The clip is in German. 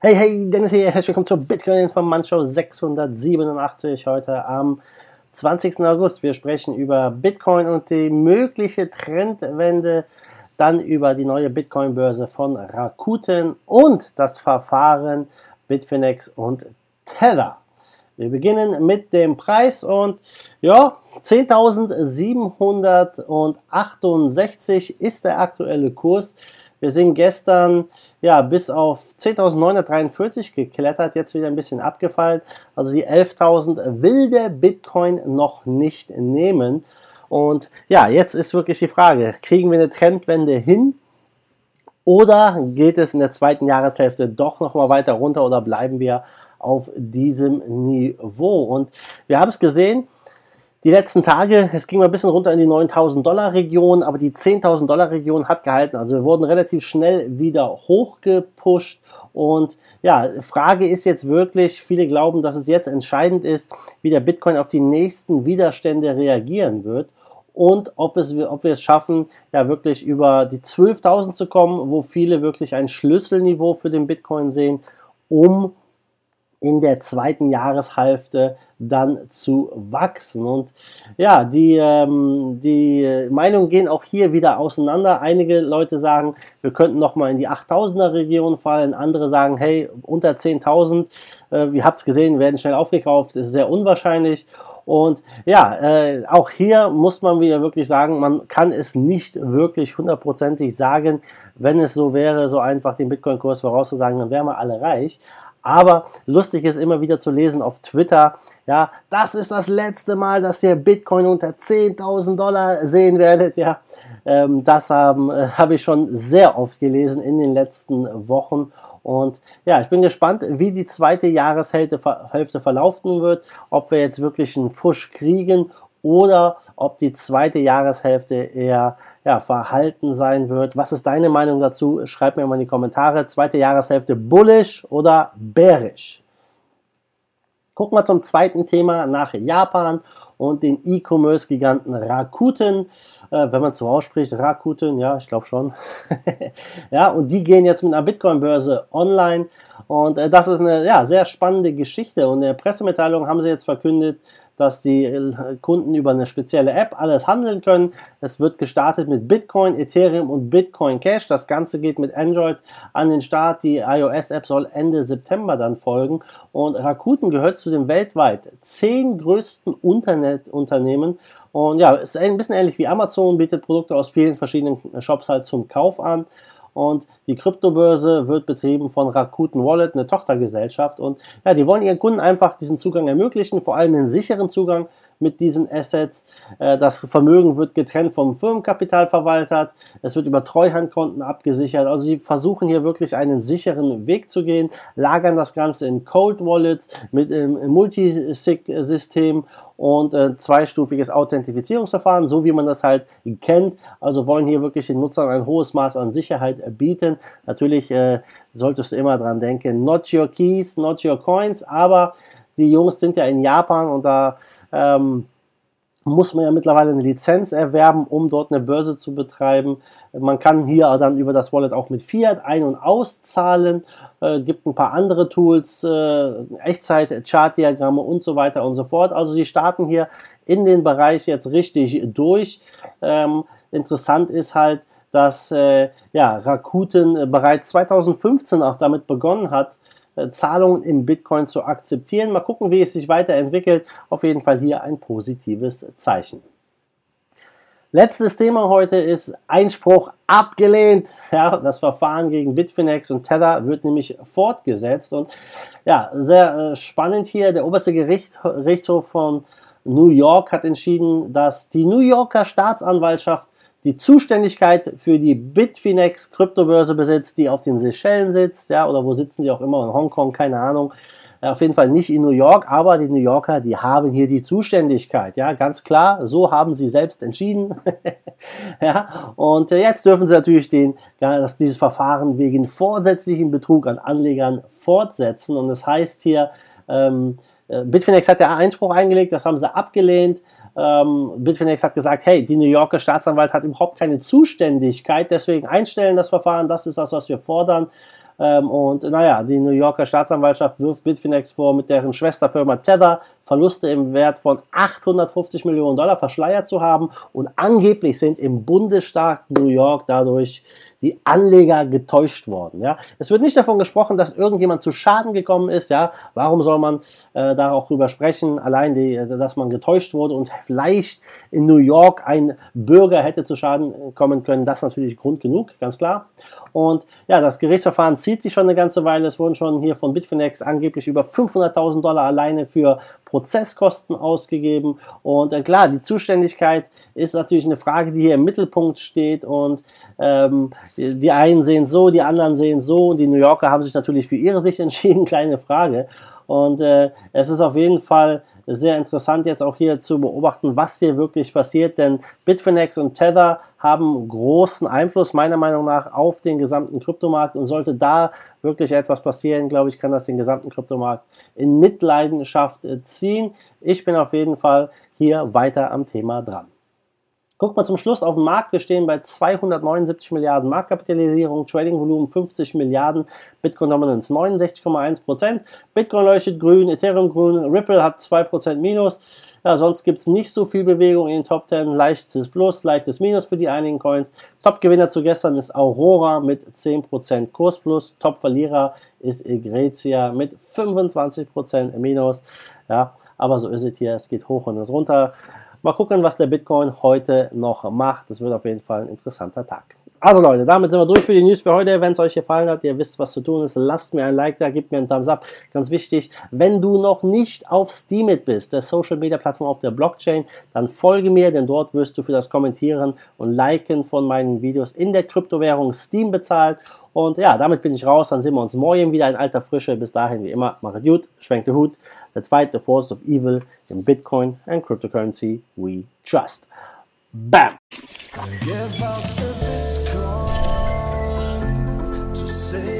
Hey, hey, Dennis hier, herzlich willkommen zur Bitcoin von Mannshow 687, heute am 20. August. Wir sprechen über Bitcoin und die mögliche Trendwende, dann über die neue Bitcoin-Börse von Rakuten und das Verfahren Bitfinex und Tether. Wir beginnen mit dem Preis und ja, 10.768 ist der aktuelle Kurs. Wir sind gestern ja bis auf 10.943 geklettert, jetzt wieder ein bisschen abgefallen. Also die 11.000 will der Bitcoin noch nicht nehmen. Und ja, jetzt ist wirklich die Frage, kriegen wir eine Trendwende hin? Oder geht es in der zweiten Jahreshälfte doch noch mal weiter runter oder bleiben wir auf diesem Niveau? Und wir haben es gesehen, die letzten Tage, es ging mal ein bisschen runter in die 9000 Dollar Region, aber die 10.000 Dollar Region hat gehalten. Also wir wurden relativ schnell wieder hochgepusht. Und ja, Frage ist jetzt wirklich, viele glauben, dass es jetzt entscheidend ist, wie der Bitcoin auf die nächsten Widerstände reagieren wird und ob, es, ob wir es schaffen, ja wirklich über die 12.000 zu kommen, wo viele wirklich ein Schlüsselniveau für den Bitcoin sehen, um in der zweiten Jahreshälfte dann zu wachsen. Und ja, die, ähm, die Meinungen gehen auch hier wieder auseinander. Einige Leute sagen, wir könnten noch mal in die 8000er Region fallen. Andere sagen, hey, unter 10.000, äh, ihr habt es gesehen, werden schnell aufgekauft. Ist sehr unwahrscheinlich. Und ja, äh, auch hier muss man wieder wirklich sagen, man kann es nicht wirklich hundertprozentig sagen, wenn es so wäre, so einfach den Bitcoin-Kurs vorauszusagen, dann wären wir alle reich. Aber lustig ist immer wieder zu lesen auf Twitter, ja, das ist das letzte Mal, dass ihr Bitcoin unter 10.000 Dollar sehen werdet, ja. Ähm, das haben, äh, habe ich schon sehr oft gelesen in den letzten Wochen. Und ja, ich bin gespannt, wie die zweite Jahreshälfte Hälfte verlaufen wird, ob wir jetzt wirklich einen Push kriegen oder ob die zweite Jahreshälfte eher ja, verhalten sein wird. Was ist deine Meinung dazu? Schreib mir mal in die Kommentare. Zweite Jahreshälfte bullish oder bearish? Gucken wir zum zweiten Thema nach Japan und den E-Commerce-Giganten Rakuten. Äh, wenn man so ausspricht, Rakuten, ja, ich glaube schon. ja, und die gehen jetzt mit einer Bitcoin-Börse online. Und äh, das ist eine ja, sehr spannende Geschichte. Und in der Pressemitteilung haben sie jetzt verkündet, dass die Kunden über eine spezielle App alles handeln können. Es wird gestartet mit Bitcoin, Ethereum und Bitcoin Cash. Das Ganze geht mit Android an den Start. Die iOS-App soll Ende September dann folgen. Und Rakuten gehört zu den weltweit zehn größten Internetunternehmen. Und ja, ist ein bisschen ähnlich wie Amazon, bietet Produkte aus vielen verschiedenen Shops halt zum Kauf an. Und die Kryptobörse wird betrieben von Rakuten Wallet, eine Tochtergesellschaft. Und ja, die wollen ihren Kunden einfach diesen Zugang ermöglichen, vor allem einen sicheren Zugang mit diesen Assets. Äh, das Vermögen wird getrennt vom Firmenkapital verwaltet. Es wird über Treuhandkonten abgesichert. Also sie versuchen hier wirklich einen sicheren Weg zu gehen, lagern das Ganze in Cold Wallets mit einem Multisig-System und äh, zweistufiges Authentifizierungsverfahren, so wie man das halt kennt. Also wollen hier wirklich den Nutzern ein hohes Maß an Sicherheit bieten. Natürlich äh, solltest du immer dran denken, not your keys, not your coins, aber die Jungs sind ja in Japan und da ähm, muss man ja mittlerweile eine Lizenz erwerben, um dort eine Börse zu betreiben. Man kann hier dann über das Wallet auch mit Fiat ein- und auszahlen. Äh, gibt ein paar andere Tools, äh, Echtzeit, Chartdiagramme und so weiter und so fort. Also sie starten hier in den Bereich jetzt richtig durch. Ähm, interessant ist halt, dass äh, ja, Rakuten bereits 2015 auch damit begonnen hat, Zahlungen im Bitcoin zu akzeptieren. Mal gucken, wie es sich weiterentwickelt. Auf jeden Fall hier ein positives Zeichen. Letztes Thema heute ist Einspruch abgelehnt. Ja, das Verfahren gegen Bitfinex und Tether wird nämlich fortgesetzt. Und ja, sehr äh, spannend hier. Der oberste Gericht, Gerichtshof von New York hat entschieden, dass die New Yorker Staatsanwaltschaft die Zuständigkeit für die Bitfinex Kryptobörse besitzt, die auf den Seychellen sitzt, ja, oder wo sitzen die auch immer, in Hongkong, keine Ahnung. Auf jeden Fall nicht in New York, aber die New Yorker, die haben hier die Zuständigkeit, ja, ganz klar, so haben sie selbst entschieden. ja, und äh, jetzt dürfen sie natürlich den, ja, dass dieses Verfahren wegen vorsätzlichen Betrug an Anlegern fortsetzen. Und das heißt hier, ähm, äh, Bitfinex hat ja Einspruch eingelegt, das haben sie abgelehnt. Ähm, Bitfinex hat gesagt, hey, die New Yorker Staatsanwalt hat überhaupt keine Zuständigkeit, deswegen einstellen das Verfahren, das ist das, was wir fordern. Ähm, und naja, die New Yorker Staatsanwaltschaft wirft Bitfinex vor, mit deren Schwesterfirma Tether Verluste im Wert von 850 Millionen Dollar verschleiert zu haben. Und angeblich sind im Bundesstaat New York dadurch die Anleger getäuscht worden. Ja, es wird nicht davon gesprochen, dass irgendjemand zu Schaden gekommen ist. Ja, warum soll man äh, da auch drüber sprechen? Allein, die, dass man getäuscht wurde und vielleicht in New York ein Bürger hätte zu Schaden kommen können, das ist natürlich Grund genug, ganz klar. Und ja, das Gerichtsverfahren zieht sich schon eine ganze Weile. Es wurden schon hier von Bitfinex angeblich über 500.000 Dollar alleine für Prozesskosten ausgegeben. Und äh, klar, die Zuständigkeit ist natürlich eine Frage, die hier im Mittelpunkt steht. Und ähm, die einen sehen so, die anderen sehen so. Und die New Yorker haben sich natürlich für ihre Sicht entschieden. Kleine Frage. Und äh, es ist auf jeden Fall sehr interessant jetzt auch hier zu beobachten, was hier wirklich passiert, denn Bitfinex und Tether haben großen Einfluss meiner Meinung nach auf den gesamten Kryptomarkt und sollte da wirklich etwas passieren, glaube ich, kann das den gesamten Kryptomarkt in Mitleidenschaft ziehen. Ich bin auf jeden Fall hier weiter am Thema dran. Guck mal zum Schluss auf den Markt. Wir stehen bei 279 Milliarden Marktkapitalisierung, Trading-Volumen 50 Milliarden, Bitcoin Dominance 69,1 Prozent. Bitcoin leuchtet grün, Ethereum grün, Ripple hat 2 Prozent Minus. Ja, sonst gibt es nicht so viel Bewegung in den Top 10. Leichtes Plus, leichtes Minus für die einigen Coins. Top-Gewinner zu gestern ist Aurora mit 10% Kurs Plus. Top-Verlierer ist Egretia mit 25% Minus. Ja, aber so ist es hier. Es geht hoch und es runter. Mal gucken, was der Bitcoin heute noch macht. Das wird auf jeden Fall ein interessanter Tag. Also Leute, damit sind wir durch für die News für heute. Wenn es euch gefallen hat, ihr wisst, was zu tun ist, lasst mir ein Like da, gebt mir einen Thumbs up. Ganz wichtig, wenn du noch nicht auf Steemit bist, der Social Media Plattform auf der Blockchain, dann folge mir, denn dort wirst du für das Kommentieren und Liken von meinen Videos in der Kryptowährung Steam bezahlt. Und ja, damit bin ich raus. Dann sehen wir uns morgen wieder in alter Frische. Bis dahin, wie immer, macht gut, schwenkt den Hut. Let's fight the force of evil in Bitcoin and cryptocurrency we trust. Bam! say